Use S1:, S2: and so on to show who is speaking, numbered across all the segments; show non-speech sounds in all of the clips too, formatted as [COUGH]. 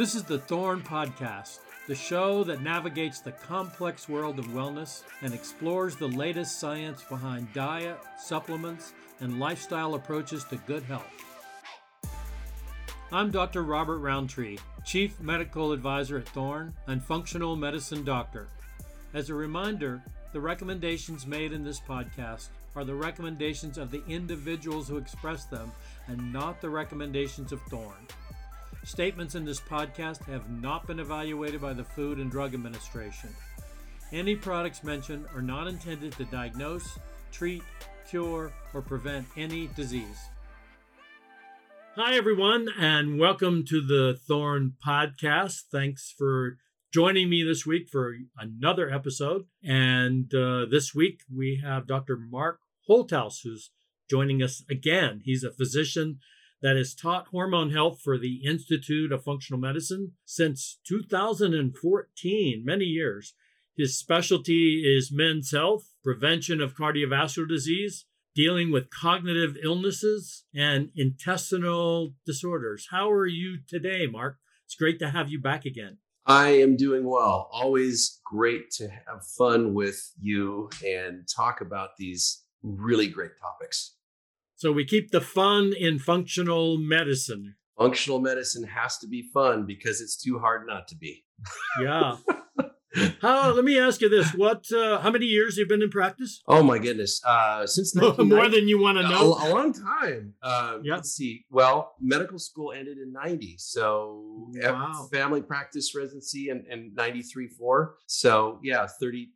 S1: This is the Thorne Podcast, the show that navigates the complex world of wellness and explores the latest science behind diet, supplements, and lifestyle approaches to good health. I'm Dr. Robert Rountree, Chief Medical Advisor at Thorne and Functional Medicine Doctor. As a reminder, the recommendations made in this podcast are the recommendations of the individuals who express them and not the recommendations of Thorne. Statements in this podcast have not been evaluated by the Food and Drug Administration. Any products mentioned are not intended to diagnose, treat, cure, or prevent any disease. Hi, everyone, and welcome to the Thorne Podcast. Thanks for joining me this week for another episode. And uh, this week we have Dr. Mark Holthaus, who's joining us again. He's a physician that has taught hormone health for the Institute of Functional Medicine since 2014, many years. His specialty is men's health, prevention of cardiovascular disease, dealing with cognitive illnesses, and intestinal disorders. How are you today, Mark? It's great to have you back again.
S2: I am doing well. Always great to have fun with you and talk about these really great topics.
S1: So we keep the fun in functional medicine.
S2: Functional medicine has to be fun because it's too hard not to be.
S1: Yeah. [LAUGHS] how? Let me ask you this: What? Uh, how many years you've been in practice?
S2: Oh my goodness! Uh, since [LAUGHS]
S1: more than you want to know.
S2: A, a long time. Uh,
S1: Yeah.
S2: Let's see. Well, medical school ended in '90, so
S1: Wow.
S2: family practice residency in '93 4. So yeah, 30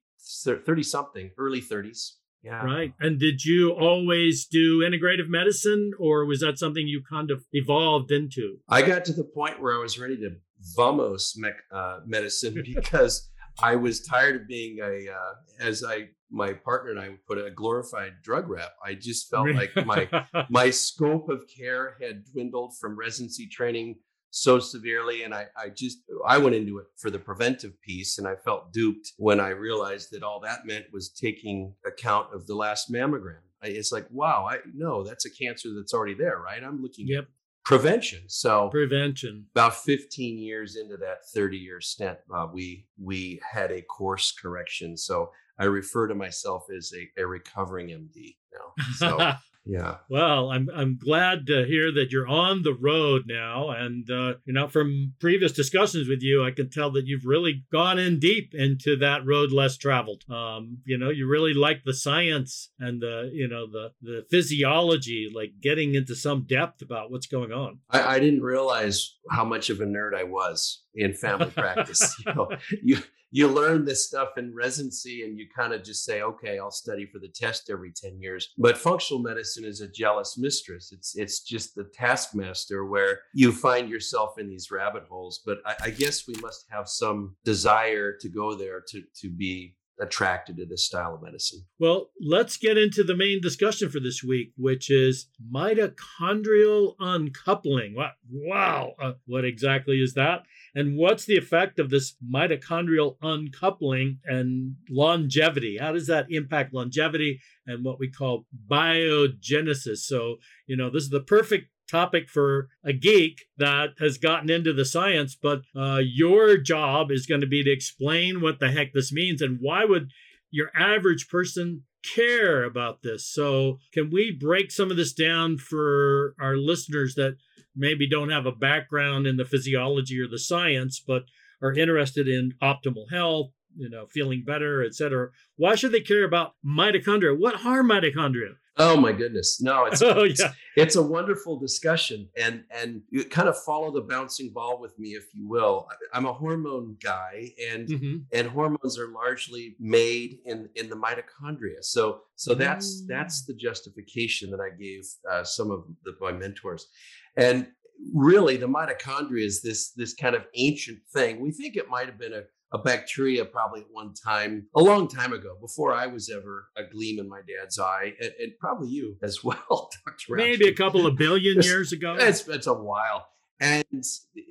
S2: 30 something, early 30s. Yeah.
S1: Right. And did you always do integrative medicine, or was that something you kind of evolved into?
S2: I got to the point where I was ready to vamos mec- uh, medicine [LAUGHS] because I was tired of being a, uh, as I, my partner and I would put it, a glorified drug rep. I just felt like my [LAUGHS] my scope of care had dwindled from residency training so severely and I, I just i went into it for the preventive piece and i felt duped when i realized that all that meant was taking account of the last mammogram. I, it's like wow i no that's a cancer that's already there right? I'm looking
S1: Yep.
S2: at prevention. So
S1: Prevention.
S2: about 15 years into that 30 year stint uh, we we had a course correction. So i refer to myself as a, a recovering md now. So [LAUGHS] yeah
S1: well, I'm I'm glad to hear that you're on the road now, and uh, you know from previous discussions with you, I can tell that you've really gone in deep into that road less traveled. Um, you know, you really like the science and the you know the the physiology, like getting into some depth about what's going on.
S2: I, I didn't realize how much of a nerd I was in family [LAUGHS] practice. [LAUGHS] You know, you you learn this stuff in residency, and you kind of just say, "Okay, I'll study for the test every ten years." But functional medicine is a jealous mistress. It's it's just the taskmaster where you find yourself in these rabbit holes. But I, I guess we must have some desire to go there to to be attracted to this style of medicine.
S1: Well, let's get into the main discussion for this week, which is mitochondrial uncoupling. What? Wow. Uh, what exactly is that? And what's the effect of this mitochondrial uncoupling and longevity? How does that impact longevity and what we call biogenesis? So, you know, this is the perfect topic for a geek that has gotten into the science, but uh, your job is going to be to explain what the heck this means and why would your average person care about this. So, can we break some of this down for our listeners that maybe don't have a background in the physiology or the science, but are interested in optimal health, you know, feeling better, etc. Why should they care about mitochondria? What are mitochondria?
S2: Oh my goodness! No, [LAUGHS] it's
S1: Oh,
S2: it's,
S1: yeah.
S2: it's a wonderful discussion, and and you kind of follow the bouncing ball with me, if you will. I'm a hormone guy, and
S1: Mhm.
S2: and hormones are largely made in in the mitochondria. So so that's
S1: Mm.
S2: that's the justification that I gave uh, some of the, my mentors, and really the mitochondria is this this kind of ancient thing. We think it might have been a a bacteria probably at one time, a long time ago, before I was ever a gleam in my dad's eye, and, and probably you as [LAUGHS] well, Dr.
S1: Maybe a couple of billion years ago.
S2: It's, it's a while. And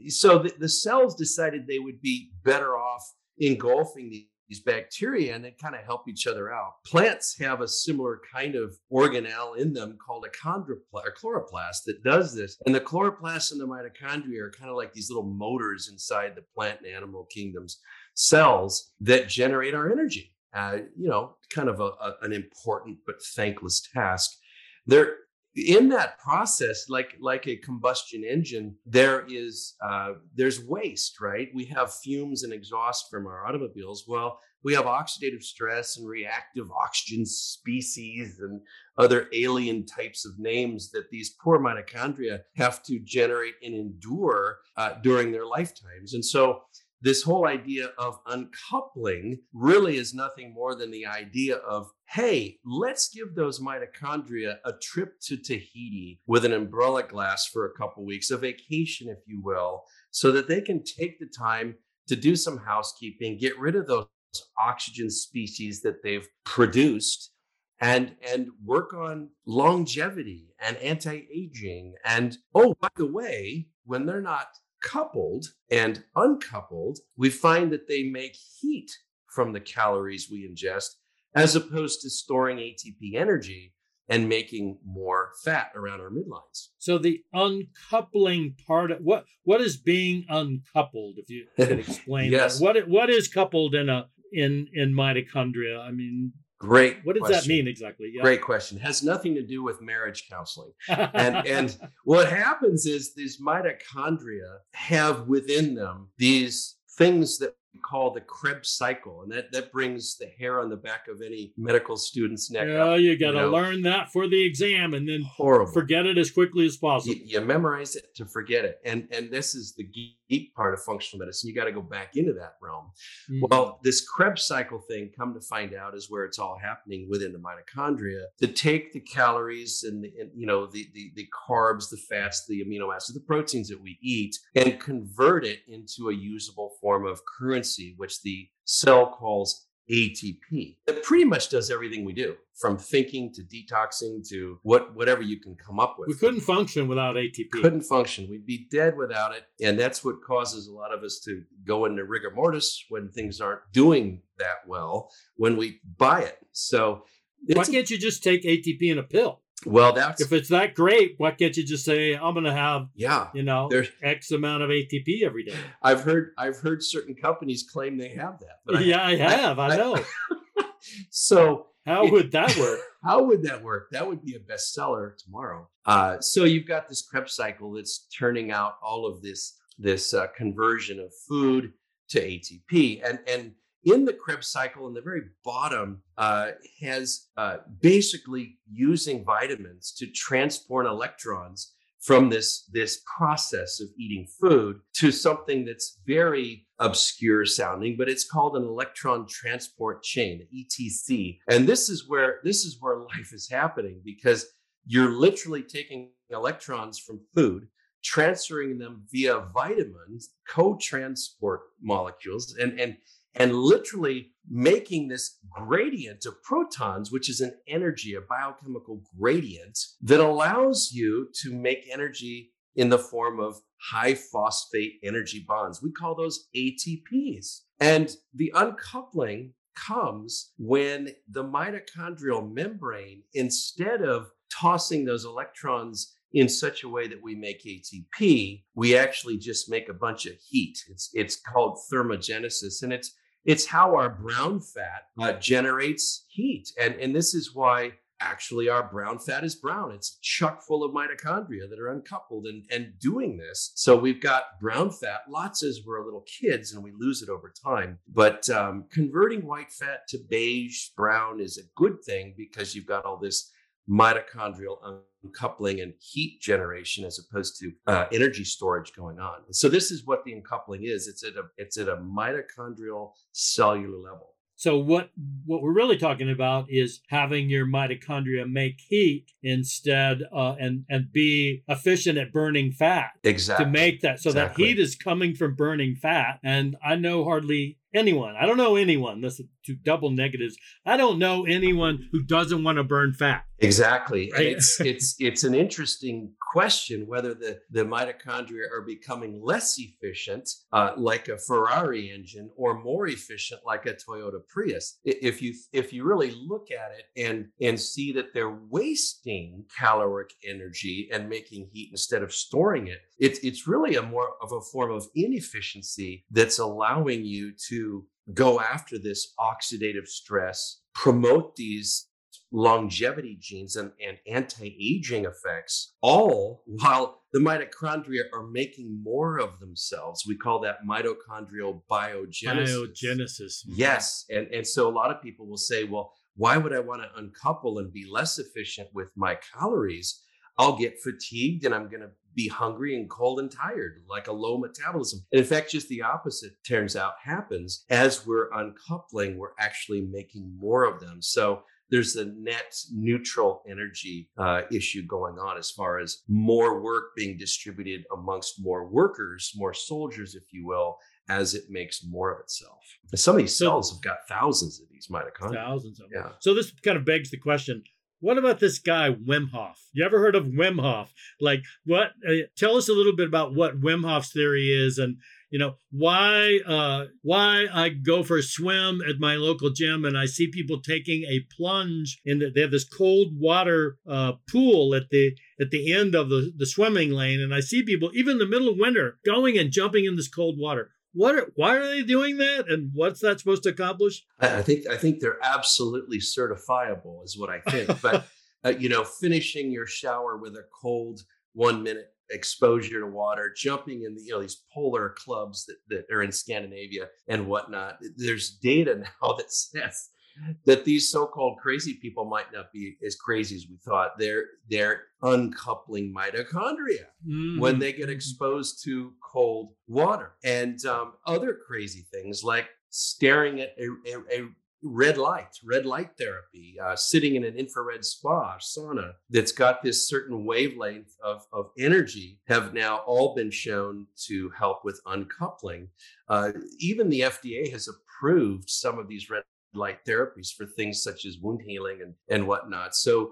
S2: so the, the cells decided they would be better off engulfing the, these bacteria and they kind of help each other out. Plants have a similar kind of organelle in them called a or chloroplast that does this. And the chloroplast and the mitochondria are kind of like these little motors inside the plant and animal kingdoms cells that generate our energy. Uh, you know, kind of a, a, an important but thankless task. There, in that process like like a combustion engine there is uh, there's waste right? We have fumes and exhaust from our automobiles. Well we have oxidative stress and reactive oxygen species and other alien types of names that these poor mitochondria have to generate and endure uh, during their lifetimes. And so this whole idea of uncoupling really is nothing more than the idea of hey, let's give those mitochondria a trip to Tahiti with an umbrella glass for a couple weeks, a vacation, if you will, so that they can take the time to do some housekeeping, get rid of those oxygen species that they've produced and and work on longevity and anti-aging. And oh by the way when they're not coupled and uncoupled we find that they make heat from the calories we ingest as opposed to storing ATP energy and making more fat around our midlines.
S1: So the uncoupling part of what what is being uncoupled if you [LAUGHS] could explain
S2: yes.
S1: that. What what is coupled in a in in mitochondria? I mean
S2: Great.
S1: What does
S2: question.
S1: that mean exactly?
S2: Yeah. Great question. Has nothing to do with marriage counseling. [LAUGHS] and and what happens is these mitochondria have within them these things that call the Krebs cycle, and that that brings the hair on the back of any medical student's neck.
S1: Yeah, you got to you know. learn that for the exam, and then
S2: horrible.
S1: forget it as quickly as possible.
S2: You, you, memorize it to forget it, and and this is the geek part of functional medicine. You got to go back into that realm. Mm-hmm. Well, this Krebs cycle thing, come to find out, is where it's all happening within the mitochondria. To take the calories and, the, and you know the, the the carbs, the fats, the amino acids, the proteins that we eat, and convert it into a usable form of currency which the cell calls ATP. It pretty much does everything we do, from thinking to detoxing to what whatever you can come up with.
S1: We couldn't function without ATP.
S2: We couldn't function. We'd be dead without it, and that's what causes a lot of us to go into rigor mortis when things aren't doing that well when we buy it. So
S1: why can't you just take ATP in a pill?
S2: Well, that's
S1: if it's that great, why can't you just say I'm going to have
S2: yeah,
S1: you know, there's X amount of ATP every day?
S2: I've heard I've heard certain companies claim they have that.
S1: But yeah, I, I have. I, I know. [LAUGHS]
S2: so
S1: how it, would that work? [LAUGHS]
S2: How would that work? That would be a bestseller tomorrow. Uh, so you've got this Krebs cycle that's turning out all of this this uh, conversion of food to ATP, and and in the Krebs cycle, in the very bottom, uh, has uh, basically using vitamins to transport electrons from this, this process of eating food to something that's very obscure sounding, but it's called an electron transport chain, ETC. And this is where this is where life is happening because you're literally taking electrons from food transferring them via vitamins, co-transport molecules, and and and literally making this gradient of protons, which is an energy, a biochemical gradient that allows you to make energy in the form of high phosphate energy bonds. We call those ATPs. And the uncoupling comes when the mitochondrial membrane, instead of tossing those electrons in such a way that we make ATP, we actually just make a bunch of heat. It's it's called thermogenesis, and it's it's how our brown fat uh, generates heat. And, and this is why actually our brown fat is brown. It's chuck full of mitochondria that are uncoupled and, and doing this. So we've got brown fat, lots as we're little kids and we lose it over time. But um, converting white fat to beige brown is a good thing because you've got all this mitochondrial uncoupling and heat generation as opposed to uh, energy storage going on. so this is what the uncoupling is. It's at a it's at a mitochondrial cellular level.
S1: So what what we're really talking about is having your mitochondria make heat instead uh, and and be efficient at burning fat.
S2: Exactly.
S1: To make that so exactly. that heat is coming from burning fat. And I know hardly anyone. I don't know anyone. This is two double negatives. I don't know anyone who doesn't want to burn fat.
S2: Exactly. Right? it's it's it's an interesting question whether the, the mitochondria are becoming less efficient, uh, like a Ferrari engine, or more efficient, like a Toyota Prius. If you if you really look at it and and see that they're wasting caloric energy and making heat instead of storing it, it's it's really a more of a form of inefficiency that's allowing you to go after this oxidative stress, promote these longevity genes and, and anti-aging effects, all while the mitochondria are making more of themselves. We call that mitochondrial biogenesis.
S1: Biogenesis.
S2: Yes. And, and so a lot of people will say, well, why would I want to uncouple and be less efficient with my calories? I'll get fatigued and I'm going to be hungry and cold and tired, like a low metabolism. And in fact, just the opposite turns out happens. As we're uncoupling, we're actually making more of them. So there's a net neutral energy uh, issue going on as far as more work being distributed amongst more workers, more soldiers, if you will, as it makes more of itself. And some of these cells have got thousands of these mitochondria.
S1: Thousands of them. Yeah. So this kind of begs the question what about this guy Wim Hof? You ever heard of Wim Hof? Like, what? Uh, tell us a little bit about what Wim Hof's theory is, and you know why uh, why I go for a swim at my local gym and I see people taking a plunge in the, they have this cold water uh, pool at the at the end of the, the swimming lane and I see people even in the middle of winter going and jumping in this cold water. What are, why are they doing that and what's that supposed to accomplish?
S2: I think I think they're absolutely certifiable is what I think. But [LAUGHS] uh, you know, finishing your shower with a cold one minute exposure to water, jumping in the, you know, these polar clubs that, that are in Scandinavia and whatnot. There's data [LAUGHS] now that says that these so-called crazy people might not be as crazy as we thought. They're they're uncoupling mitochondria mm-hmm. when they get exposed to cold water and um, other crazy things like staring at a, a, a red light, red light therapy, uh, sitting in an infrared spa, sauna that's got this certain wavelength of, of energy have now all been shown to help with uncoupling. Uh, even the FDA has approved some of these red light therapies for things such as wound healing and, and whatnot. So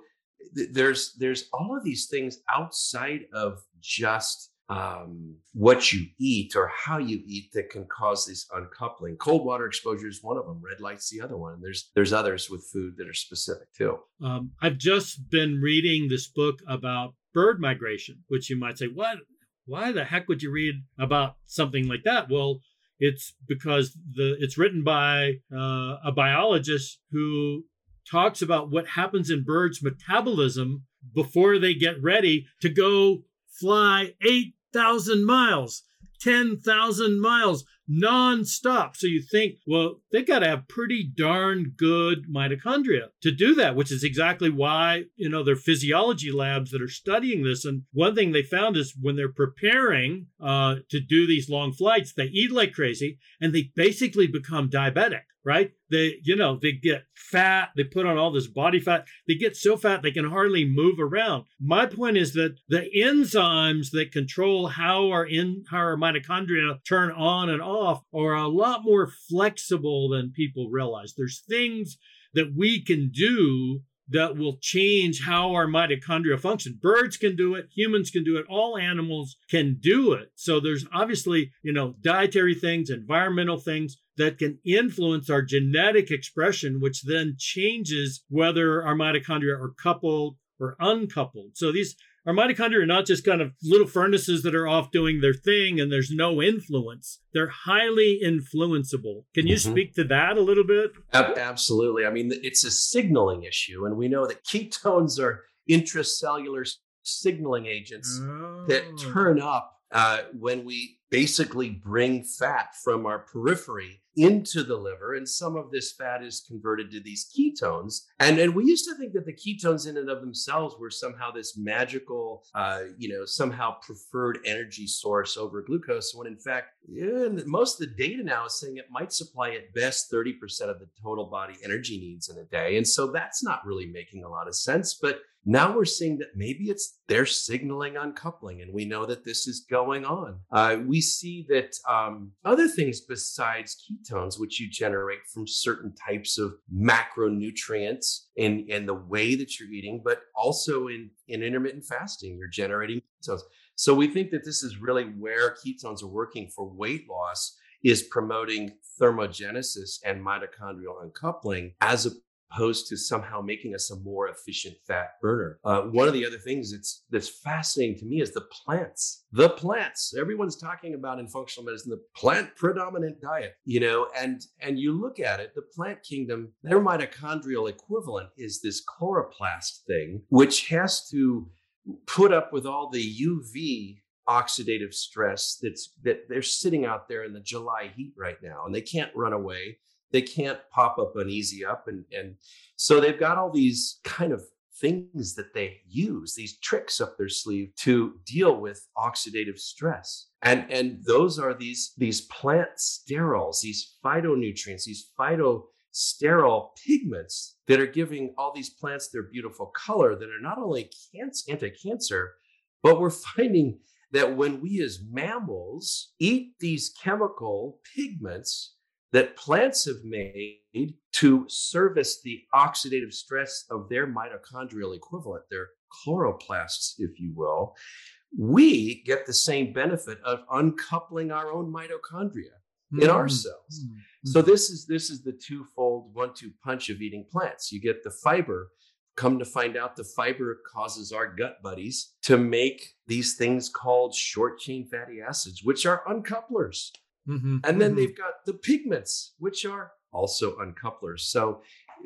S2: th- there's there's all of these things outside of just um, what you eat or how you eat that can cause this uncoupling. Cold water exposure is one of them. Red light's the other one. And there's there's others with food that are specific too.
S1: Um, I've just been reading this book about bird migration, which you might say, what? Why the heck would you read about something like that? Well, it's because the it's written by uh, a biologist who talks about what happens in birds' metabolism before they get ready to go fly eight thousand miles, ten thousand miles nonstop. So you think, well, they got to have pretty darn good mitochondria to do that, which is exactly why, you know, there are physiology labs that are studying this. And one thing they found is when they're preparing uh, to do these long flights, they eat like crazy and they basically become diabetic right? They, you know, they get fat, they put on all this body fat, they get so fat they can hardly move around. My point is that the enzymes that control how our in how our mitochondria turn on and off are a lot more flexible than people realize. There's things that we can do that will change how our mitochondria function. Birds can do it, humans can do it, all animals can do it. So there's obviously, you know, dietary things, environmental things that can influence our genetic expression, which then changes whether our mitochondria are coupled or uncoupled. So these our mitochondria are not just kind of little furnaces that are off doing their thing and there's no influence. They're highly influenceable. Can you mm-hmm. speak to that a little bit?
S2: Absolutely. I mean, it's a signaling issue, and we know that ketones are intracellular signaling agents oh. that turn up uh, when we basically bring fat from our periphery into the liver and some of this fat is converted to these ketones and and we used to think that the ketones in and of themselves were somehow this magical uh, you know somehow preferred energy source over glucose when in fact yeah, most of the data now is saying it might supply at best 30% of the total body energy needs in a day and so that's not really making a lot of sense but now we're seeing that maybe it's they're signaling uncoupling, and we know that this is going on. Uh, we see that um, other things besides ketones, which you generate from certain types of macronutrients in, in the way that you're eating, but also in, in intermittent fasting, you're generating ketones. So we think that this is really where ketones are working for weight loss is promoting thermogenesis and mitochondrial uncoupling as opposed to somehow making us a more efficient fat burner. Uh, one of the other things that's that's fascinating to me is the plants. The plants. Everyone's talking about in functional medicine the plant predominant diet. You know, and and you look at it, the plant kingdom, their mitochondrial equivalent is this chloroplast thing, which has to put up with all the UV oxidative stress that's that they're sitting out there in the July heat right now and they can't run away they can't pop up an easy up and and so they've got all these kind of things that they use these tricks up their sleeve to deal with oxidative stress. And and those are these these plant sterols these phytonutrients these phyto sterile pigments that are giving all these plants their beautiful color that are not only cancer, anti-cancer but we're [LAUGHS] finding that when we as mammals eat these chemical pigments that plants have made to service the oxidative stress of their mitochondrial equivalent, their chloroplasts, if you will, we get the same benefit of uncoupling our own mitochondria in our mm-hmm. cells. Mm-hmm. So this is this is the twofold one-two punch of eating plants. You get the fiber. Come to find out, the fiber causes our gut buddies to make these things called short chain fatty acids, which are uncouplers. Mm-hmm. And then mm-hmm. they've got the pigments, which are also uncouplers. So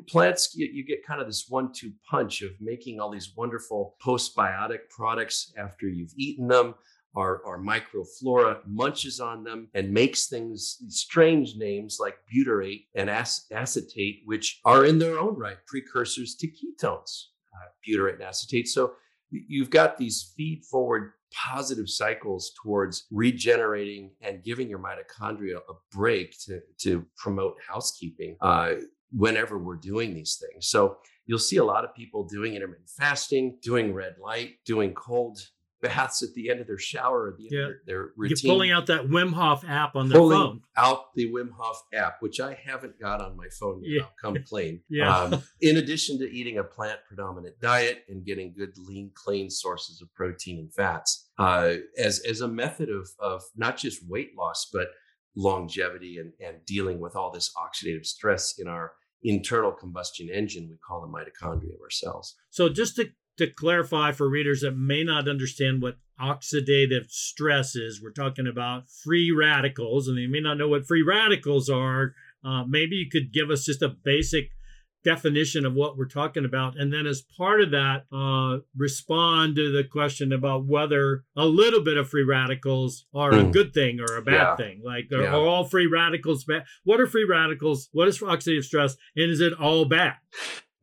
S2: plants, you, you get kind of this one two punch of making all these wonderful postbiotic products after you've eaten them. Our, our microflora munches on them and makes things strange names like butyrate and acetate, which are in their own right precursors to ketones, uh, butyrate and acetate. So you've got these feed forward positive cycles towards regenerating and giving your mitochondria a break to, to promote housekeeping uh, whenever we're doing these things. So you'll see a lot of people doing intermittent fasting, doing red light, doing cold baths at the end of their shower at the end yeah. of their, their routine.
S1: You're pulling out that Wim Hof app on their pulling phone.
S2: out the Wim Hof app, which I haven't got on my phone yet. Yeah. I'll come clean. [LAUGHS]
S1: yeah. Um,
S2: in addition to eating a plant predominant diet and getting good, lean, clean sources of protein and fats, uh, as as a method of of not just weight loss but longevity and and dealing with all this oxidative stress in our internal combustion engine we call the mitochondria of our cells.
S1: So just to to clarify for readers that may not understand what oxidative stress is, we're talking about free radicals, and they may not know what free radicals are. Uh, maybe you could give us just a basic definition of what we're talking about. And then, as part of that, uh, respond to the question about whether a little bit of free radicals are mm. a hmm. good thing or a bad yeah. thing. Like, are, yeah. are, all free radicals bad? What are free radicals? What is oxidative stress? And is it all bad?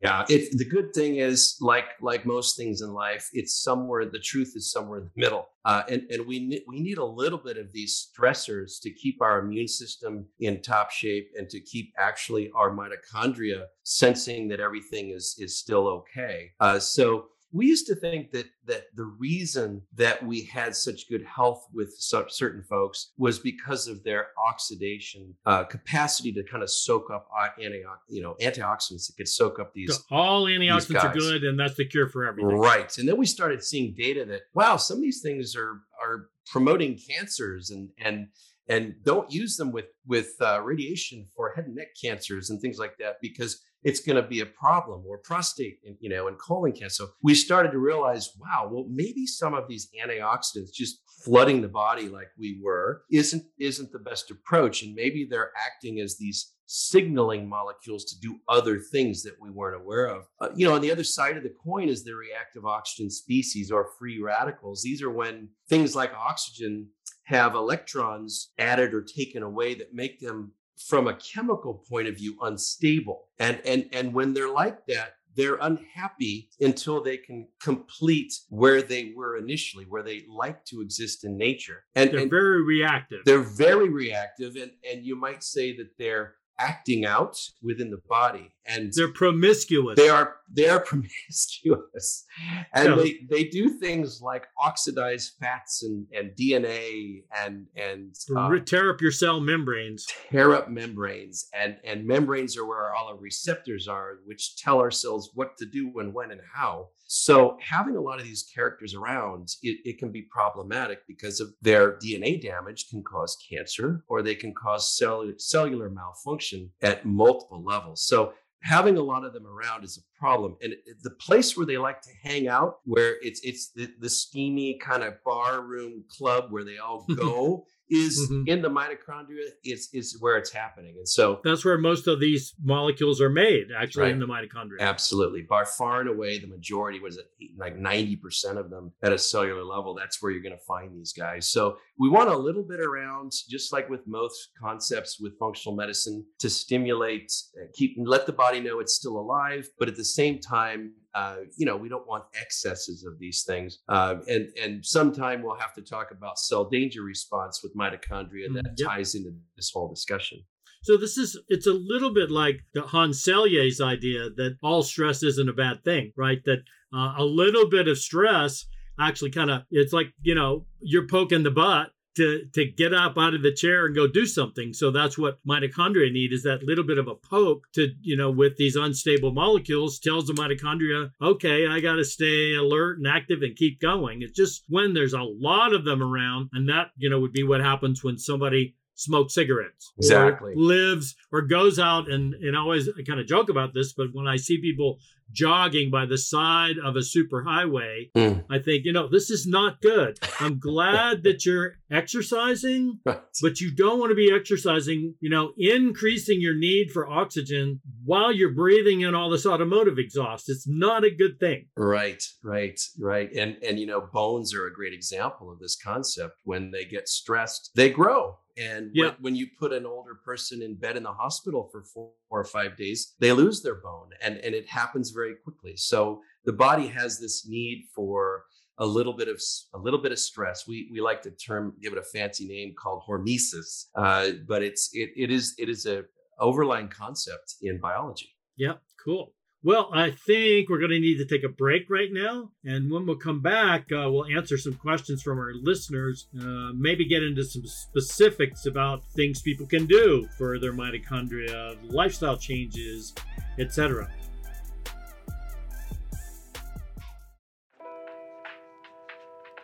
S2: Yeah, it, the good thing is, like like most things in life, it's somewhere. The truth is somewhere in the middle, uh, and and we we need a little bit of these stressors to keep our immune system in top shape and to keep actually our mitochondria sensing that everything is is still okay. Uh, so we used to think that that the reason that we had such good health with certain folks was because of their oxidation uh, capacity to kind of soak up anti you know antioxidants that could soak up these.
S1: So all antioxidants are good, and that's the cure for everything.
S2: Right, and then we started seeing data that wow, some of these things are are promoting cancers and and and don't use them with with uh, radiation for head and neck cancers and things like that because it's going to be a problem or prostate and you know and colon cancer. So we started to realize wow well maybe some of these antioxidants just flooding the body like we were isn't isn't the best approach. And maybe they're acting as these signaling molecules to do other things that we weren't aware of. Uh, you know on the other side of the coin is the reactive oxygen species or free radicals. These are when things like oxygen have electrons added or taken away that make them from a chemical point of view unstable. And and and when they're like that they're unhappy until they can complete where they were initially where they like to exist in nature.
S1: And they're and very reactive.
S2: they're very reactive and and you might say that they're acting out within the body and
S1: they're promiscuous.
S2: They are they are [LAUGHS] promiscuous, and yeah. they they do things like oxidize fats and and DNA and and
S1: uh, tear up your cell membranes,
S2: tear up membranes, and and membranes are where all our receptors are, which tell our cells what to do and when and how. So having a lot of these characters around, it, it can be problematic because of their DNA damage can cause cancer or they can cause cell, cellular malfunction at multiple levels. So having a lot of them around is a problem. And the place where they like to hang out, where it's it's the, the steamy kind of bar room club where they all [LAUGHS] go, is mm-hmm. in the mitochondria is is where it's happening and so
S1: that's where most of these molecules are made actually right. in the mitochondria
S2: absolutely by far and away the majority was like 90% of them at a cellular level that's where you're going to find these guys so we want a little bit around just like with most concepts with functional medicine to stimulate uh, keep let the body know it's still alive but at the same time uh, you know, we don't want excesses of these things. Uh, and and sometime we'll have to talk about cell danger response with mitochondria that mm, yep. ties into this whole discussion.
S1: So this is it's a little bit like the Hans Selye's idea that all stress isn't a bad thing, right? That uh, a little bit of stress actually kind of it's like you know you're poking the butt to to get up out of the chair and go do something. So that's what mitochondria need is that little bit of a poke to you know with these unstable molecules tells the mitochondria, okay, I got to stay alert and active and keep going. It's just when there's a lot of them around, and that you know would be what happens when somebody smokes cigarettes
S2: exactly
S1: or lives or goes out and and I always kind of joke about this but when i see people jogging by the side of a superhighway, mm. I think, you know, this is not good. I'm glad that you're exercising, [LAUGHS] right. but you don't want to be exercising, you know, increasing your need for oxygen while you're breathing in all this automotive exhaust. It's not a good thing.
S2: Right, right, right. And and you know, bones are a great example of this concept. When they get stressed, they grow. And yeah. when, when, you put an older person in bed in the hospital for four or five days, they lose their bone and, and it happens very quickly. So the body has this need for a little bit of a little bit of stress. We we like to term give it a fancy name called hormesis, uh, but it's it it is it is a overlying concept in biology.
S1: Yep, cool. Well, I think we're going to need to take a break right now. And when we'll come back, uh, we'll answer some questions from our listeners, uh, maybe get into some specifics about things people can do for their mitochondria, lifestyle changes, etc.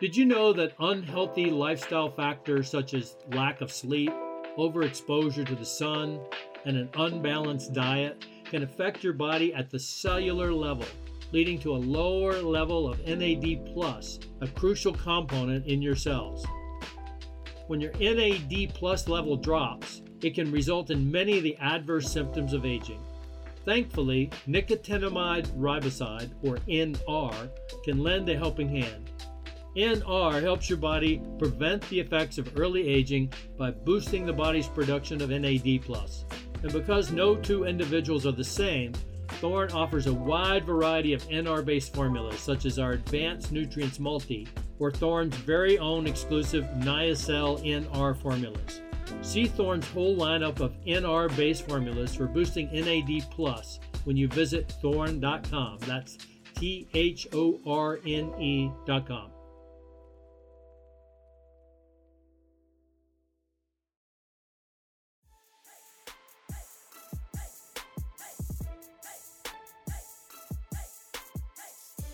S1: Did you know that unhealthy lifestyle factors such as lack of sleep, overexposure to the sun, and an unbalanced diet can affect your body at the cellular level, leading to a lower level of NAD, plus, a crucial component in your cells. When your NAD plus level drops, it can result in many of the adverse symptoms of aging. Thankfully, nicotinamide riboside, or NR, can lend a helping hand. NR helps your body prevent the effects of early aging by boosting the body's production of NAD. And because no two individuals are the same, Thorne offers a wide variety of NR based formulas, such as our Advanced Nutrients Multi or Thorne's very own exclusive NiaCel NR formulas. See Thorne's whole lineup of NR based formulas for boosting NAD Plus when you visit thorne.com. That's T H O R N E.com.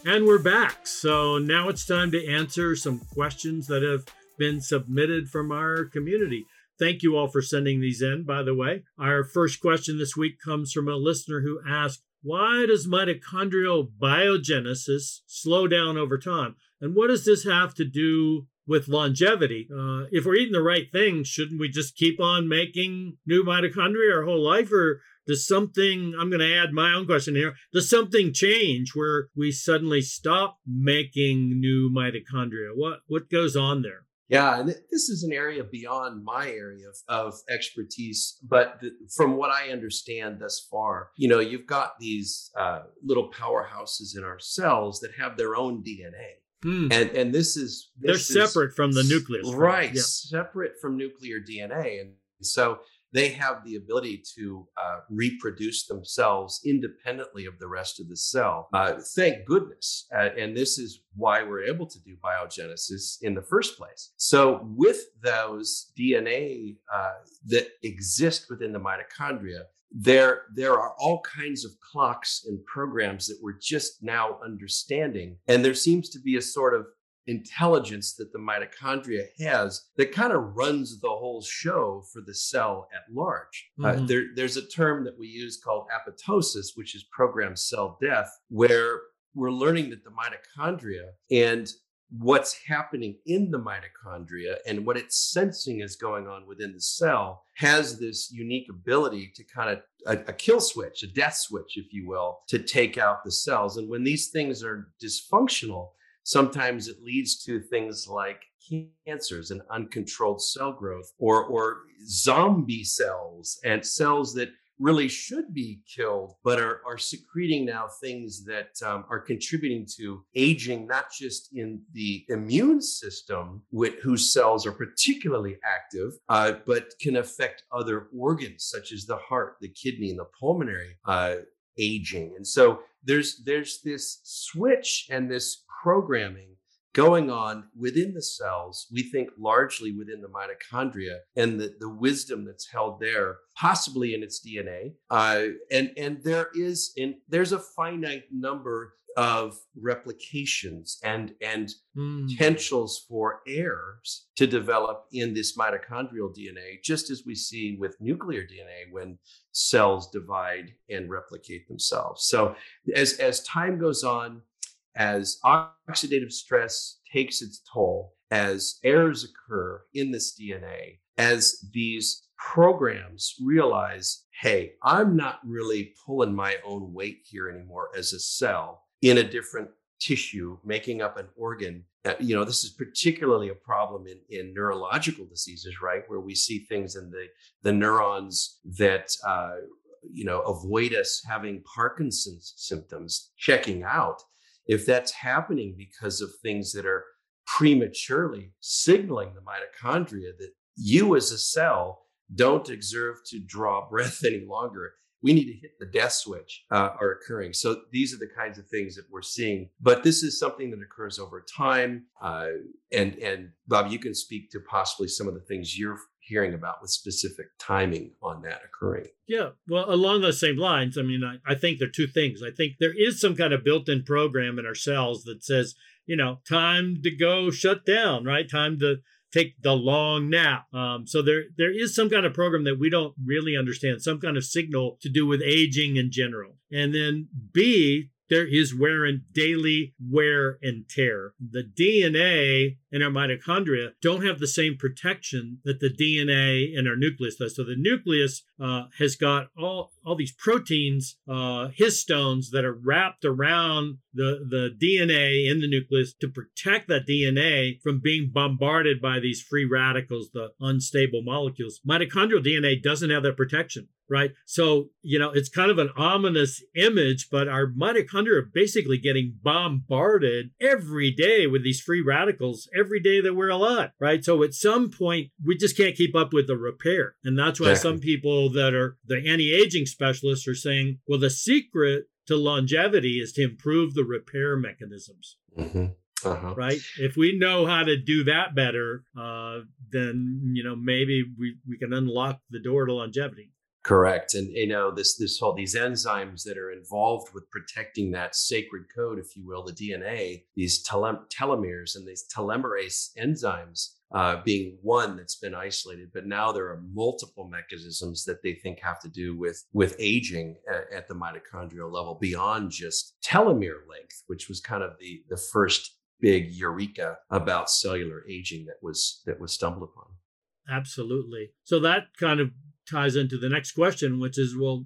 S1: And we're back. So now it's time to answer some questions that have been submitted from our community. Thank you all for sending these in, by the way. Our first question this week comes from a listener who asked, Why does mitochondrial biogenesis slow down over time? And what does this have to do with longevity. Uh, if we're eating the right things, shouldn't we just keep on making new mitochondria our whole life? Or does something, I'm going to add my own question here, does something change where we suddenly stop making new mitochondria? What, what goes on there?
S2: Yeah, and this is an area beyond my area of, of expertise. But the, from what I understand thus far, you know, you've got these uh, little powerhouses in our cells that have their own DNA. Mm. And and this is
S1: this they're separate is, from the nucleus,
S2: right? Yeah. Separate from nuclear DNA, and so they have the ability to uh, reproduce themselves independently of the rest of the cell. Uh, thank goodness. Uh, and this is why we're able to do biogenesis in the first place. So, with those DNA uh, that exist within the mitochondria, there, there are all kinds of clocks and programs that we're just now understanding. And there seems to be a sort of intelligence that the mitochondria has that kind of runs the whole show for the cell at large. Uh, mm-hmm. Uh, there, there's a term that we use called apoptosis, which is programmed cell death, where we're learning that the mitochondria and what's happening in the mitochondria and what it's sensing is going on within the cell has this unique ability to kind of a, a, kill switch, a death switch, if you will, to take out the cells. And when these things are dysfunctional, sometimes it leads to things like cancers and uncontrolled cell growth or, or zombie cells and cells that really should be killed, but are, are secreting now things that um, are contributing to aging, not just in the immune system, with, whose cells are particularly active, uh, but can affect other organs such as the heart, the kidney, and the pulmonary uh, aging. And so there's there's this switch and this programming going on within the cells, we think largely within the mitochondria and the, the wisdom that's held there, possibly in its DNA. Uh, and, and there is in there's a finite number of replications and and mm. potentials for errors to develop in this mitochondrial DNA, just as we see with nuclear DNA when cells divide and replicate themselves. So as as time goes on, as oxidative stress takes its toll, as errors occur in this DNA, as these programs realize, hey, I'm not really pulling my own weight here anymore as a cell in a different tissue making up an organ. Uh, you know, this is particularly a problem in, in neurological diseases, right? Where we see things in the, the neurons that, uh, you know, avoid us having Parkinson's symptoms checking out if that's happening because of things that are prematurely signaling the mitochondria that you as a cell don't deserve to draw breath [LAUGHS] any longer we need to hit the death switch uh, are occurring. So these are the kinds of things that we're seeing. But this is something that occurs over time uh, and and bob you can speak to possibly some of the things you're hearing about with specific timing on that occurring.
S1: Yeah, well, along those same lines, I mean, I, I think there are two things. I think there is some kind of built in program in our cells that says, you know, time to go shut down, right? Time to take the long nap. Um, so there there is some kind of program that we don't really understand, some kind of signal to do with aging in general. And then B, there is wear and daily wear and tear. The DNA in our mitochondria don't have the same protection that the DNA in our nucleus does. So the nucleus uh, has got all all these proteins, uh, histones that are wrapped around the the DNA in the nucleus to protect that DNA from being bombarded by these free radicals, the unstable molecules. Mitochondrial DNA doesn't have that protection right? So, you know, it's kind of an ominous image, but our mitochondria are basically getting bombarded every day with these free radicals every day that we're alive, right? So at some point, we just can't keep up with the repair. And that's why exactly. some people that are the anti aging specialists are saying, well, the secret to longevity is to improve the repair mechanisms. Mm-hmm. Uh-huh. Right. If we know how to do that better, uh, then you know maybe we, we can unlock the door to longevity.
S2: Correct, and you know this this whole these enzymes that are involved with protecting that sacred code, if you will, the DNA, these tele- telomeres and these telomerase enzymes uh, being one that's been isolated, but now there are multiple mechanisms that they think have to do with with aging at, at the mitochondrial level beyond just telomere length, which was kind of the the first big eureka about cellular aging that was that was stumbled upon.
S1: Absolutely. So that kind of ties into the next question, which is, well,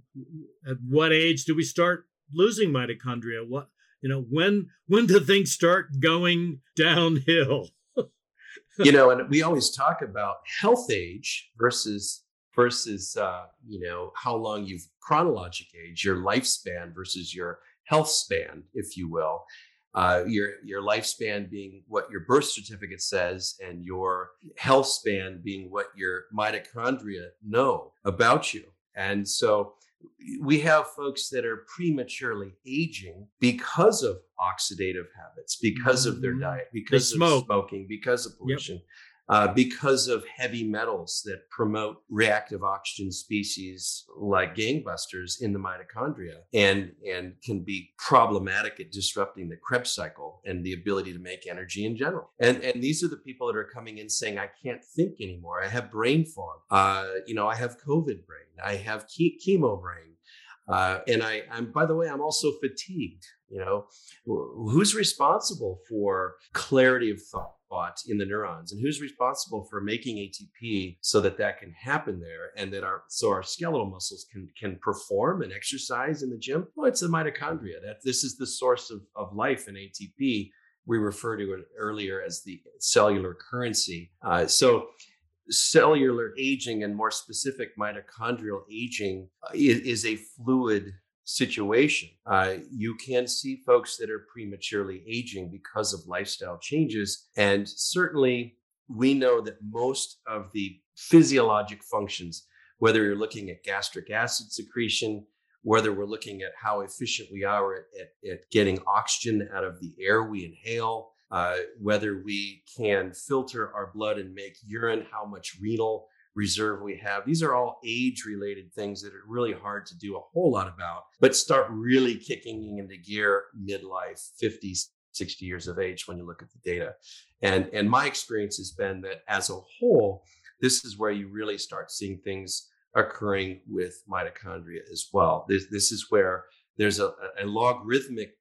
S1: at what age do we start losing mitochondria? What you know, when when do things start going downhill? [LAUGHS]
S2: you know, and we always talk about health age versus versus uh, you know how long you've chronologic age, your lifespan versus your health span, if you will. Uh, your your lifespan being what your birth certificate says, and your health span being what your mitochondria know about you. And so we have folks that are prematurely aging because of oxidative habits, because of their
S1: Mhm.
S2: diet, because of smoking, because of pollution, uh, because of heavy metals that promote reactive oxygen species like gangbusters in the mitochondria and, and can be problematic at disrupting the Krebs cycle and the ability to make energy in general. And, and these are the people that are coming in saying, I can't think anymore. I have brain fog. Uh, you know, I have COVID brain. I have che- chemo brain. Uh, and I, I'm, by the way, I'm also fatigued. You know, who's responsible for clarity of thought? In the neurons and who's responsible for making ATP so that that can happen there and that our so our skeletal muscles can can perform and exercise in the gym? Well it's the mitochondria. That this is the source of, of life in ATP we refer to it earlier as the cellular currency. Uh, so cellular aging and more specific mitochondrial aging uh, is, is a fluid situation. Uh, you can see folks that are prematurely aging because of lifestyle changes. And certainly, we know that most of the physiologic functions, whether you're looking at gastric acid secretion, whether we're looking at how efficient we are at, at, at getting oxygen out of the air we inhale, uh, whether we can filter our blood and make urine, how much renal reserve we have. These are all age related things that are really hard to do a whole lot about, but start really kicking into gear midlife, 50, 60 years of age when you look at the data. And, and my experience has been that as a whole, this is where you really start seeing things occurring with mitochondria as well. This, this is where there's a, a logarithmic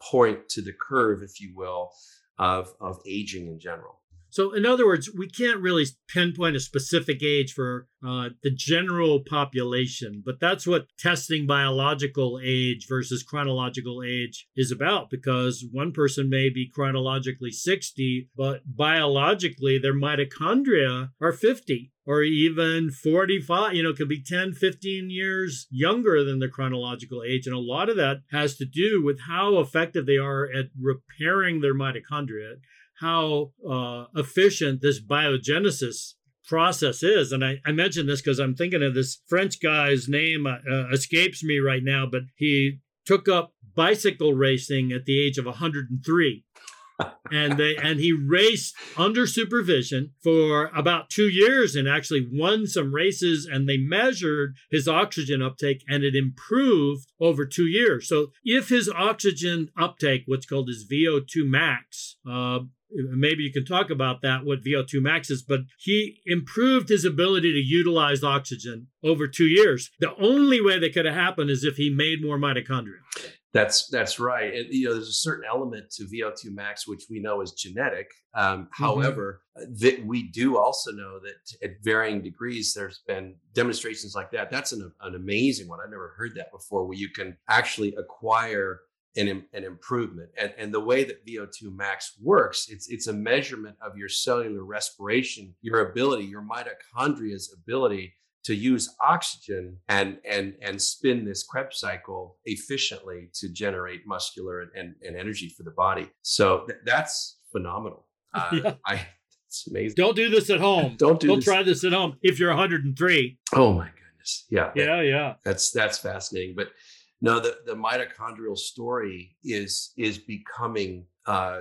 S2: point to the curve, if you will, of, of aging in general.
S1: So, in other words, we can't really pinpoint a specific age for uh, the general population, but that's what testing biological age versus chronological age is about because one person may be chronologically 60, but biologically their mitochondria are 50 or even 45, you know, could be 10, 15 years younger than the chronological age. And a lot of that has to do with how effective they are at repairing their mitochondria how uh, efficient this biogenesis process is. And I, I mentioned this because I'm thinking of this French guy's name uh, uh, escapes me right now, but he took up bicycle racing at the age of 103. [LAUGHS] and they and he raced under supervision for about two years and actually won some races and they measured his oxygen uptake and it improved over two years so if his oxygen uptake what's called his vo2 max uh, maybe you can talk about that what vo2 max is but he improved his ability to utilize oxygen over two years the only way that could have happened is if he made more mitochondria
S2: that's that's right. And you know, there's a certain element to VO2 max which we know is genetic. Um, mm-hmm. However, that we do also know that at varying degrees, there's been demonstrations like that. That's an, an amazing one. I've never heard that before, where you can actually acquire an, an improvement. And, and the way that VO2 max works, it's it's a measurement of your cellular respiration, your ability, your mitochondria's ability to use oxygen and and and spin this Krebs cycle efficiently to generate muscular and, and, and energy for the body. So th- that's phenomenal. [LAUGHS] Uh, yeah. I it's amazing.
S1: Don't do this at home. [LAUGHS]
S2: Don't do
S1: Don't
S2: this.
S1: try this at home if you're 103.
S2: Oh my goodness. Yeah.
S1: Yeah,
S2: that,
S1: yeah.
S2: That's that's fascinating. But no, the, the mitochondrial story is is becoming uh,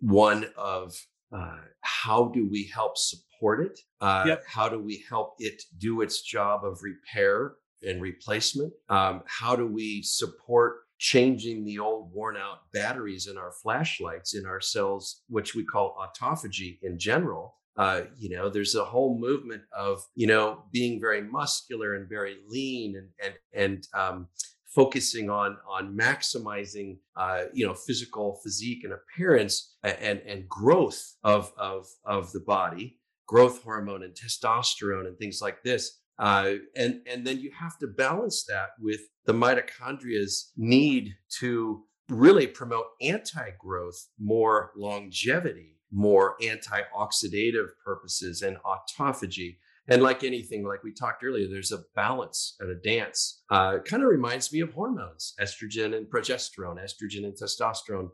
S2: one of uh, how do we help support it? Uh,
S1: Yep.
S2: How do we help it do its job of repair and replacement? Um, how do we support changing the old worn out batteries in our flashlights in our cells, which we call autophagy in general? Uh, you know, there's a whole movement of you know being very muscular and very lean and and and um, focusing on on maximizing uh, you know physical physique and appearance and and growth of of of the body growth hormone and testosterone and things like this uh, and and then you have to balance that with the mitochondria's need to really promote anti-growth more longevity more antioxidative purposes and autophagy and like anything, like we talked earlier, there's a balance and a dance. Uh, kind of reminds me of hormones, estrogen and progesterone, estrogen and testosterone.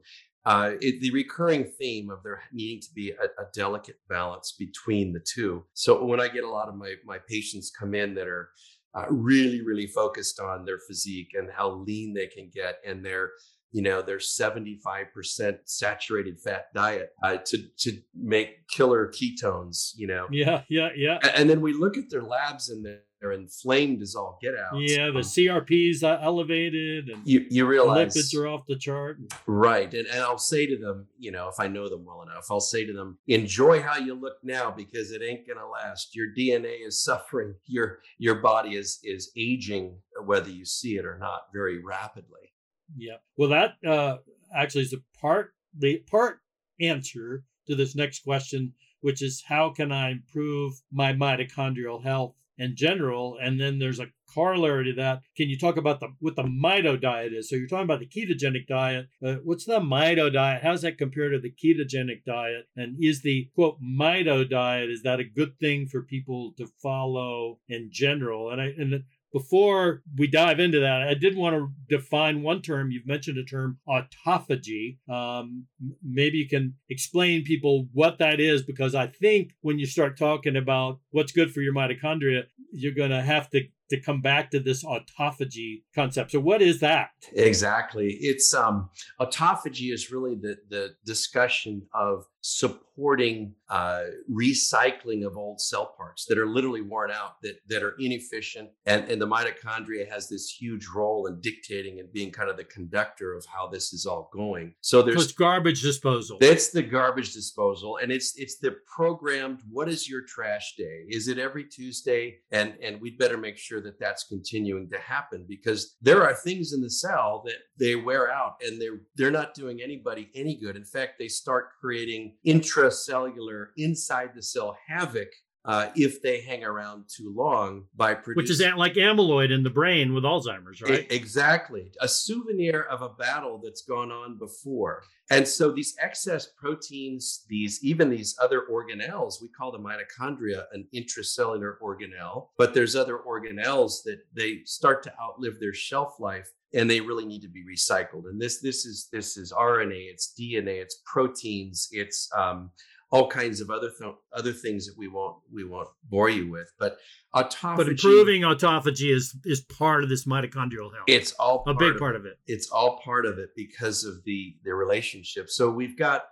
S2: uh, it, the recurring theme of there needing to be a, a, delicate balance between the two. So when I get a lot of my my patients come in that are uh, really really focused on their physique and how lean they can get and their you know their 75% saturated fat diet uh, to to make killer ketones you know?
S1: Yeah yeah yeah.
S2: And then we look at their labs and they're inflamed as all get out
S1: yeah the um, crp's elevated and
S2: you, you realize
S1: lipids are off the chart
S2: right and, and i'll say to them you know if i know them well enough i'll say to them enjoy how you look now because it ain't gonna last. Your dna is [LAUGHS] suffering. Your your body is is aging whether you see it or not very rapidly
S1: yeah. Well, that uh, actually is a part the part answer to this next question, which is how can I improve my mitochondrial health in general? And then there's a corollary to that. Can you talk about the what the mito diet is? So you're talking about the ketogenic diet. Uh, what's the mito diet? How does that compare to the ketogenic diet? And is the quote mito diet is that a good thing for people to follow in general? And I and before we dive into that, I did want to define one term. You've mentioned a term, autophagy. Um, maybe you can explain people what that is, because I think when you start talking about what's good for your mitochondria, you're going to have to to come back to this autophagy concept. So what is that?
S2: Exactly. It's um autophagy is really the the discussion of supporting uh, recycling of old cell parts that are literally worn out, that that are inefficient, and and the mitochondria has this huge role in dictating and being kind of the conductor of how this is all going. So there's so
S1: it's garbage disposal.
S2: It's the garbage disposal, and it's it's the programmed. What is your trash day? Is it every Tuesday? And and we'd better make sure that that's continuing to happen because there are things in the cell that they wear out and they're they're not doing anybody any good. In fact, they start creating intracellular inside the cell havoc uh, if they hang around too long by producing.
S1: Which is like amyloid in the brain with Alzheimer's, right?
S2: exactly. A souvenir of a battle that's gone on before. And so these excess proteins, these even these other organelles, we call the mitochondria an intracellular organelle, but there's other organelles that they start to outlive their shelf life and they really need to be recycled. And this this is this is RNA, it's DNA, it's proteins, it's um, all kinds of other th- other things that we won't we won't bore you with. But autophagy.
S1: But improving autophagy is is part of this mitochondrial health.
S2: It's all
S1: a big
S2: of
S1: part of it.
S2: It's all part of it because of the the relationship. So we've got,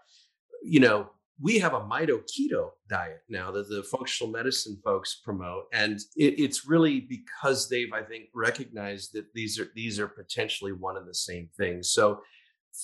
S2: you know, we have a mito keto diet now that the functional medicine folks promote and it, it's really because they've i think recognized that these are these are potentially one and the same thing so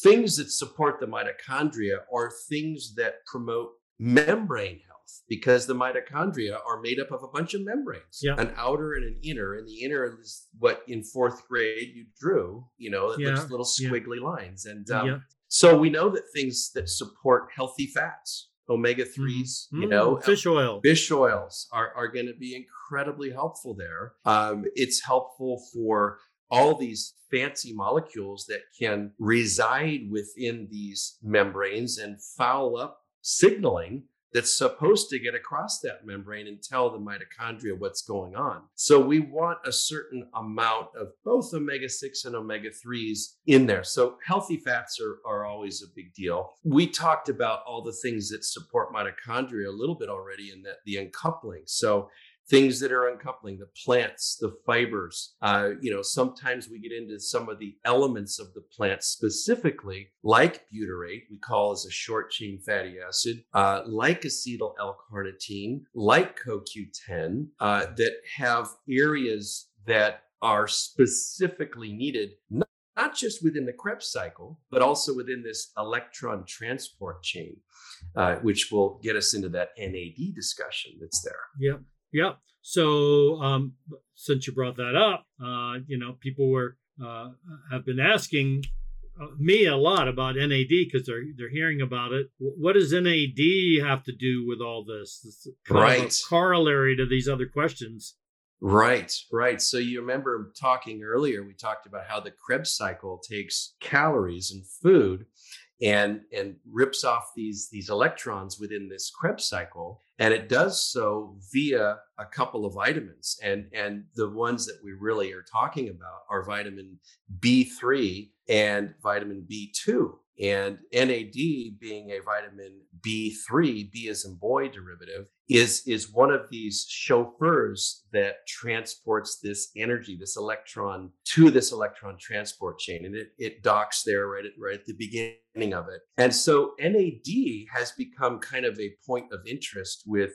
S2: things that support the mitochondria are things that promote membrane health because the mitochondria are made up of a bunch of membranes
S1: yeah.
S2: an outer and an inner and the inner is what in fourth grade you drew you know yeah. looks little squiggly yeah. lines and um, so we know that things that support healthy fats omega 3s mm-hmm. you know
S1: mm, fish oil
S2: fish oils are, are going to be incredibly helpful there um, it's helpful for all these fancy molecules that can reside within these membranes and foul up signaling that's supposed to get across that membrane and tell the mitochondria what's going on. So we want a certain amount of both omega 6 and omega 3s in there. So healthy fats are, are always a big deal. We talked about all the things that support mitochondria a little bit already in that the uncoupling. So things that are uncoupling the plants the fibers uh, you know sometimes we get into some of the elements of the plant specifically like butyrate we call as a short chain fatty acid uh, like acetyl l-carnitine like coq10 uh, that have areas that are specifically needed not not just within the Krebs cycle, but also within this electron transport chain, uh, which will get us into that NAD discussion that's there.
S1: Yep. Yep. So um, since you brought that up, uh, you know, people were uh, have been asking uh, me a lot about NAD because they're they're hearing about it. What does NAD have to do with all this?
S2: right.
S1: corollary to these other questions.
S2: Right, right. So you remember talking earlier, we talked about how the Krebs cycle takes calories and food and and rips off these these electrons within this Krebs cycle and it does so via a couple of vitamins. And and the ones that we really are talking about are vitamin B3 and vitamin B2 And NAD being a vitamin B3, B as in boy derivative, is, is one of these chauffeurs that transports this energy, this electron to this electron transport chain. And it, it docks there right at, right at the beginning of it. And so NAD has become kind of a point of interest with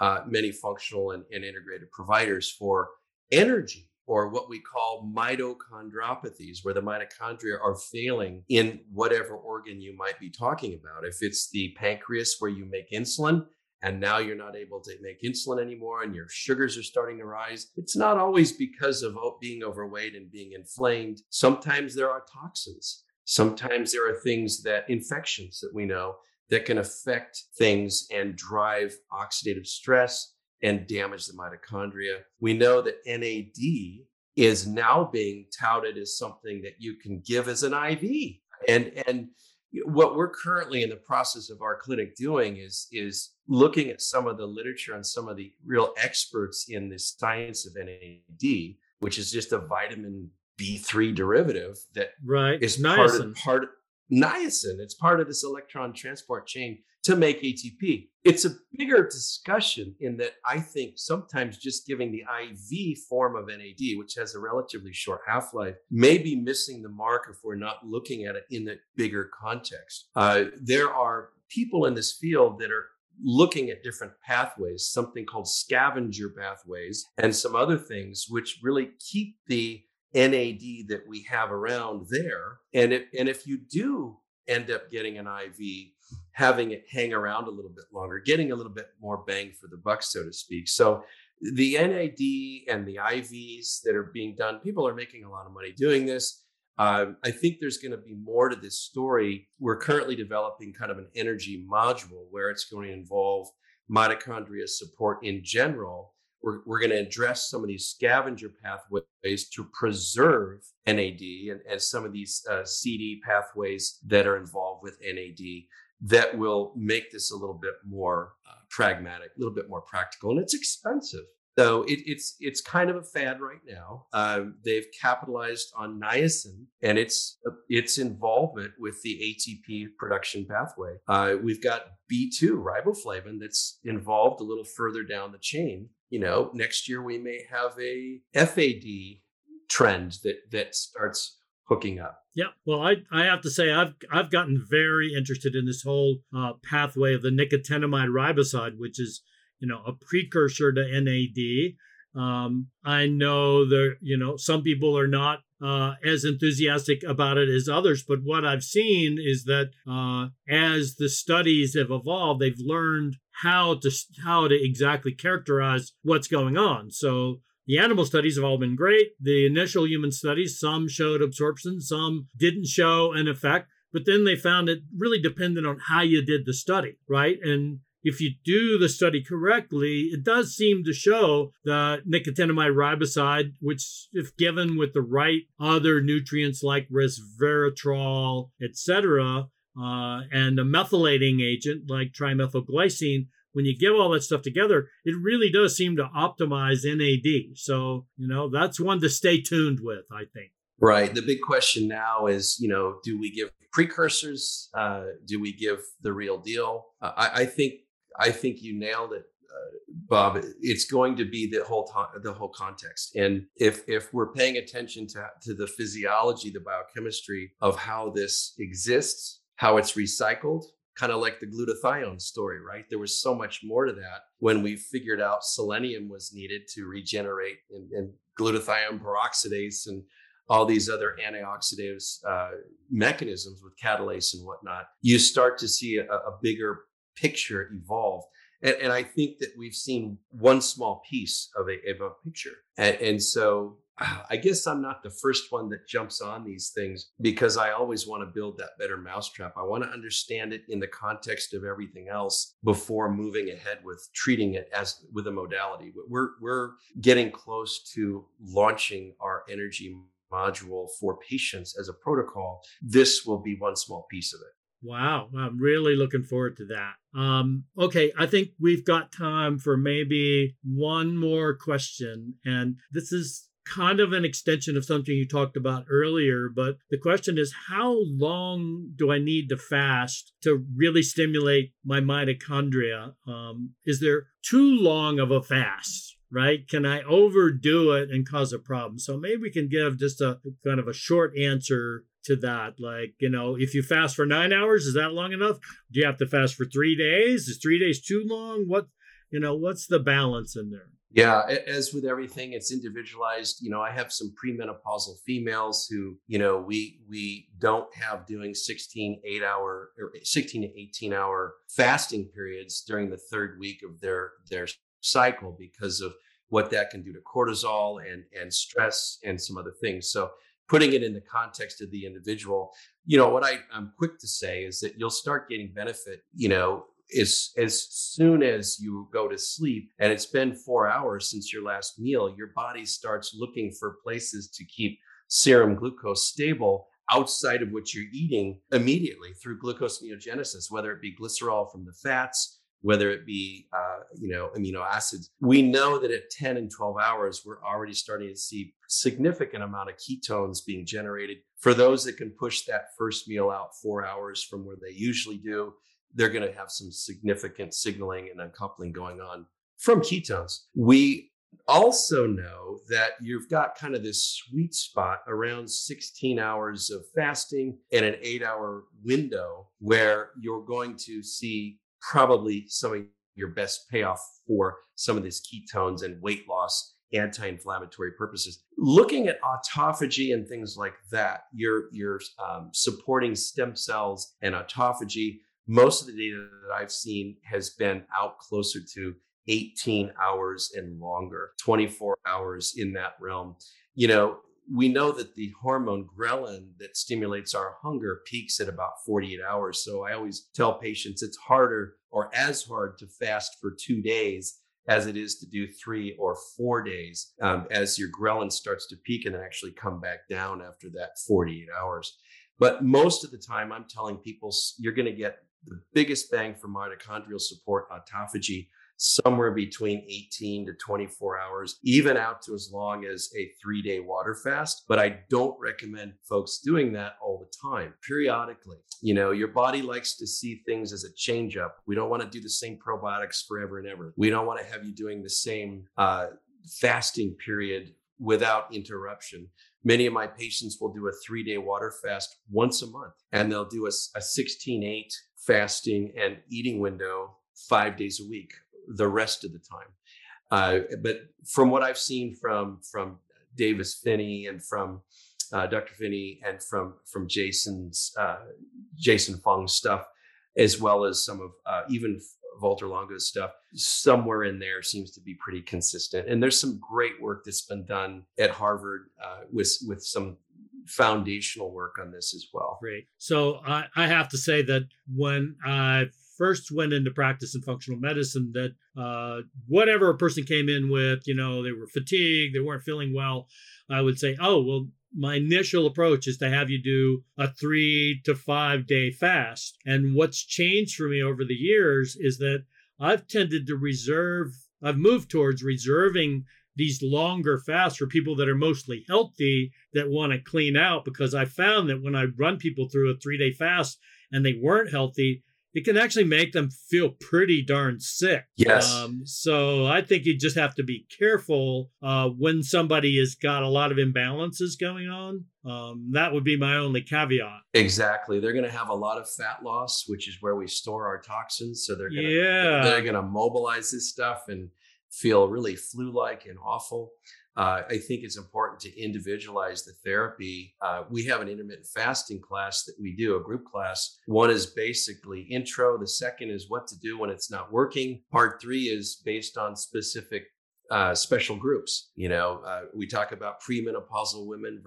S2: uh, many functional and, and integrated providers for energy or what we call mitochondriopathies, where the mitochondria are failing in whatever organ you might be talking about. If it's the pancreas where you make insulin, and now you're not able to make insulin anymore and your sugars are starting to rise. It's not always because of oh, being overweight and being inflamed. Sometimes there are toxins. Sometimes there are things that infections that we know that can affect things and drive oxidative stress and damage the mitochondria. We know that NAD is now being touted as something that you can give as an IV. And and what we're currently in the process of our clinic doing is is looking at some of the literature and some of the real experts in the science of NAD, which is just a vitamin B3 derivative that
S1: right.
S2: is part of part niacin. It's part of this electron transport chain to make ATP. It's a bigger discussion in that I think sometimes just giving the IV form of NAD, which has a relatively short half life, may be missing the mark if we're not looking at it in the bigger context. Uh, there are people in this field that are looking at different pathways, something called scavenger pathways, and some other things which really keep the NAD that we have around there. And if, and if you do end up getting an IV, having it hang around a little bit longer, getting a little bit more bang for the buck, so to speak. So the NAD and the IVs that are being done, people are making a lot of money doing this. Um, I think there's going to be more to this story. We're currently developing kind of an energy module where it's going to involve mitochondria support in general we're, we're going to address some of these scavenger pathways to preserve NAD and, and some of these uh, CD pathways that are involved with NAD that will make this a little bit more uh, pragmatic, a little bit more practical, and it's expensive. So it, it's it's kind of a fad right now. Um, they've capitalized on niacin and its uh, its involvement with the ATP production pathway. Uh, we've got B2 riboflavin that's involved a little further down the chain you know, next year we may have a FAD trend that that starts hooking up.
S1: Yeah, well, I I have to say I've I've gotten very interested in this whole uh, pathway of the nicotinamide riboside, which is you know a precursor to NAD. Um, I know that you know some people are not uh, as enthusiastic about it as others, but what I've seen is that uh, as the studies have evolved, they've learned how to how to exactly characterize what's going on. So the animal studies have all been great. The initial human studies, some showed absorption, some didn't show an effect, but then they found it really depended on how you did the study, right? And if you do the study correctly, it does seem to show that nicotinamide riboside, which, if given with the right other nutrients like resveratrol, etc., uh, and a methylating agent like trimethylglycine, when you give all that stuff together, it really does seem to optimize NAD. So, you know, that's one to stay tuned with, I think.
S2: Right. The big question now is, you know, do we give precursors? Uh, do we give the real deal? Uh, I, I, think I think you nailed it, uh, Bob. It's going to be the whole to- the whole context, and if if we're paying attention to to the physiology, the biochemistry of how this exists how it's recycled, kind of like the glutathione story, right? There was so much more to that when we figured out selenium was needed to regenerate and, and glutathione peroxidase and all these other antioxidant uh, mechanisms with catalase and whatnot. You start to see a, a bigger picture evolve. And, and, I think that we've seen one small piece of a, of a picture. And, and so I guess I'm not the first one that jumps on these things because I always want to build that better mousetrap. I want to understand it in the context of everything else before moving ahead with treating it as with a modality. We're we're getting close to launching our energy module for patients as a protocol. This will be one small piece of it.
S1: Wow, I'm really looking forward to that. Um, okay, I think we've got time for maybe one more question, and this is kind of an extension of something you talked about earlier, but the question is how long do I need to fast to really stimulate my mitochondria? Um, is there too long of a fast? Right? Can I overdo it and cause a problem? So maybe we can give just a kind of a short answer to that. Like, you know, if you fast for nine hours, is that long enough? Do you have to fast for three days? Is three days too long? What, you know, what's the balance in there?
S2: Yeah, as with everything, it's individualized. You know, I have some premenopausal females who, you know, we we don't have doing 16 8 hour or 16 to 18 hour fasting periods during the third week of their their cycle because of what that can do to cortisol and and stress and some other things. So putting it in the context of the individual, you know, what I, I'm quick to say is that you'll start getting benefit, you know, as as soon as you go to sleep and it's been four hours since your last meal your body starts looking for places to keep serum glucose stable outside of what you're eating immediately through gluconeogenesis whether it be glycerol from the fats whether it be uh, you know amino acids. We know that at 10 and 12 hours we're already starting to see significant amount of ketones being generated. For those that can push that first meal out four hours from where they usually do they're going to have some significant signaling and uncoupling going on from ketones. We also know that you've got kind of this sweet spot around 16 hours of fasting and an eight hour window where you're going to see probably some of your best payoff for some of these ketones and weight loss anti-inflammatory purposes looking at autophagy and things like that you're you're um, supporting stem cells and autophagy most of the data that I've seen has been out closer to 18 hours and longer, 24 hours in that realm. You know, we know that the hormone ghrelin that stimulates our hunger peaks at about 48 hours. So I always tell patients it's harder or as hard to fast for two days as it is to do three or four days um, as your ghrelin starts to peak and then actually come back down after that 48 hours. But most of the time, I'm telling people you're going to get the biggest bang for mitochondrial support autophagy somewhere between 18 to 24 hours, even out to as long as a three day water fast. But I don't recommend folks doing that all the time, periodically. You know, your body likes to see things as a change up. We don't want to do the same probiotics forever and ever. We don't want to have you doing the same uh, fasting period without interruption. Many of my patients will do a three day water fast once a month, and they'll do a, a 16 8 fasting and eating window five days a week the rest of the time. Uh, but from what I've seen from from Davis Phinney and from uh, Dr. Phinney and from from Jason's uh, Jason Fung's stuff, as well as some of uh, even Walter Longo's stuff, somewhere in there seems to be pretty consistent. And there's some great work that's been done at Harvard uh, with with some foundational work on this as well.
S1: Great. So I, I have to say that when I first went into practice in functional medicine, that uh, whatever a person came in with, you know, they were fatigued, they weren't feeling well, I would say, oh, well, my initial approach is to have you do a three to five day fast. And what's changed for me over the years is that I've tended to reserve, I've moved towards reserving these longer fasts for people that are mostly healthy that want to clean out because I found that when I run people through a three day fast and they weren't healthy, it can actually make them feel pretty darn sick.
S2: Yes. Um,
S1: so I think you just have to be careful uh, when somebody has got a lot of imbalances going on. Um, that would be my only caveat.
S2: Exactly. They're going to have a lot of fat loss, which is where we store our toxins. So they're going to
S1: yeah.
S2: they're going to mobilize this stuff and feel really flu-like and awful. Uh, I think it's important to individualize the therapy. Uh, we have an intermittent fasting class that we do, a group class. One is basically intro. The second is what to do when it's not working. Part three is based on specific uh, special groups. You know, uh, we talk about premenopausal women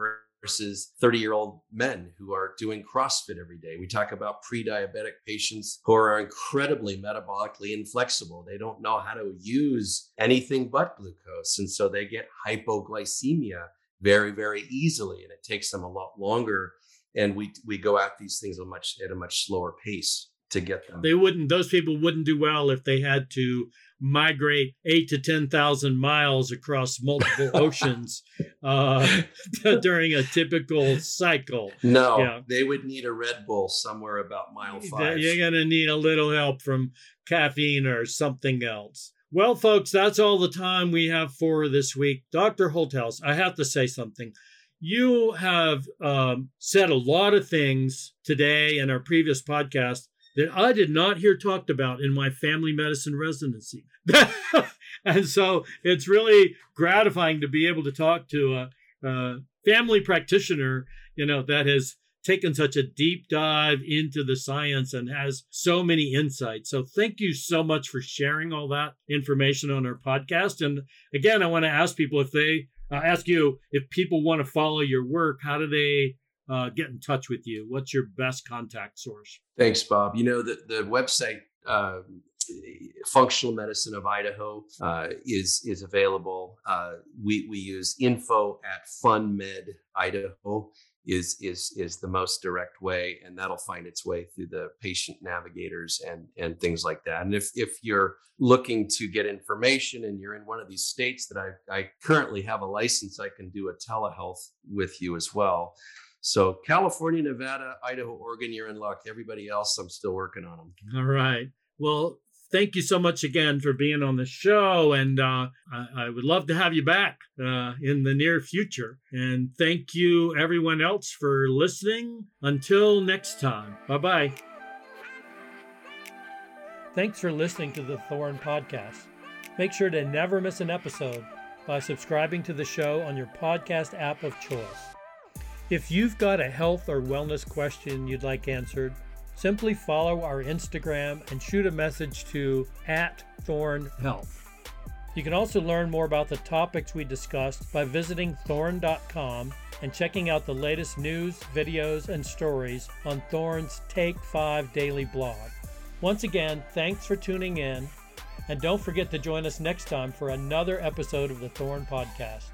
S2: versus 30 year old men who are doing CrossFit every day. We talk about pre diabetic patients who are incredibly metabolically inflexible. They don't know how to use anything but glucose. And so they get hypoglycemia very, very easily. And it takes them a lot longer. And we, we go at these things a much, at a much slower pace to get them.
S1: They wouldn't. Those people wouldn't do well if they had to migrate eight to ten thousand miles across multiple [LAUGHS] oceans uh, [LAUGHS] during a typical cycle.
S2: No, yeah. they would need a Red Bull somewhere about mile five.
S1: You're going to need a little help from caffeine or something else. Well, folks, that's all the time we have for this week. Dr. Holthaus, I have to say something. You have um, said a lot of things today in our previous podcast that I did not hear talked about in my family medicine residency. [LAUGHS] and so it's really gratifying to be able to talk to a, a, family practitioner, you know, that has taken such a deep dive into the science and has so many insights. So thank you so much for sharing all that information on our podcast. And again, I want to ask people if they uh, ask you if people want to follow your work, how do they uh, get in touch with you? What's your best contact source?
S2: Thanks, Bob. You know, the, the website, uh, Functional Medicine of Idaho, uh, is is available. Uh, we, we use info at FunMed Idaho is is is the most direct way and that'll find its way through the patient navigators and and things like that and if if you're looking to get information and you're in one of these states that i i currently have a license i can do a telehealth with you as well so California, Nevada, Idaho, Oregon, you're in luck. Everybody else, I'm still working on them.
S1: All right. Well, thank you so much again for being on the show. And uh, I, I, would love to have you back uh, in the near future. And thank you, everyone else, for listening. Until next time, bye bye. Thanks for listening to the Thorne Podcast. Make sure to never miss an episode by subscribing to the show on your podcast app of choice. If you've got a health or wellness question you'd like answered, simply follow our Instagram and shoot a message to at Thorne Health. You can also learn more about the topics we discussed by visiting thorne.com and checking out the latest news, videos, and stories on Thorne's Take 5 daily blog. Once again, thanks for tuning in, and don't forget to join us next time for another episode of the Thorne Podcast.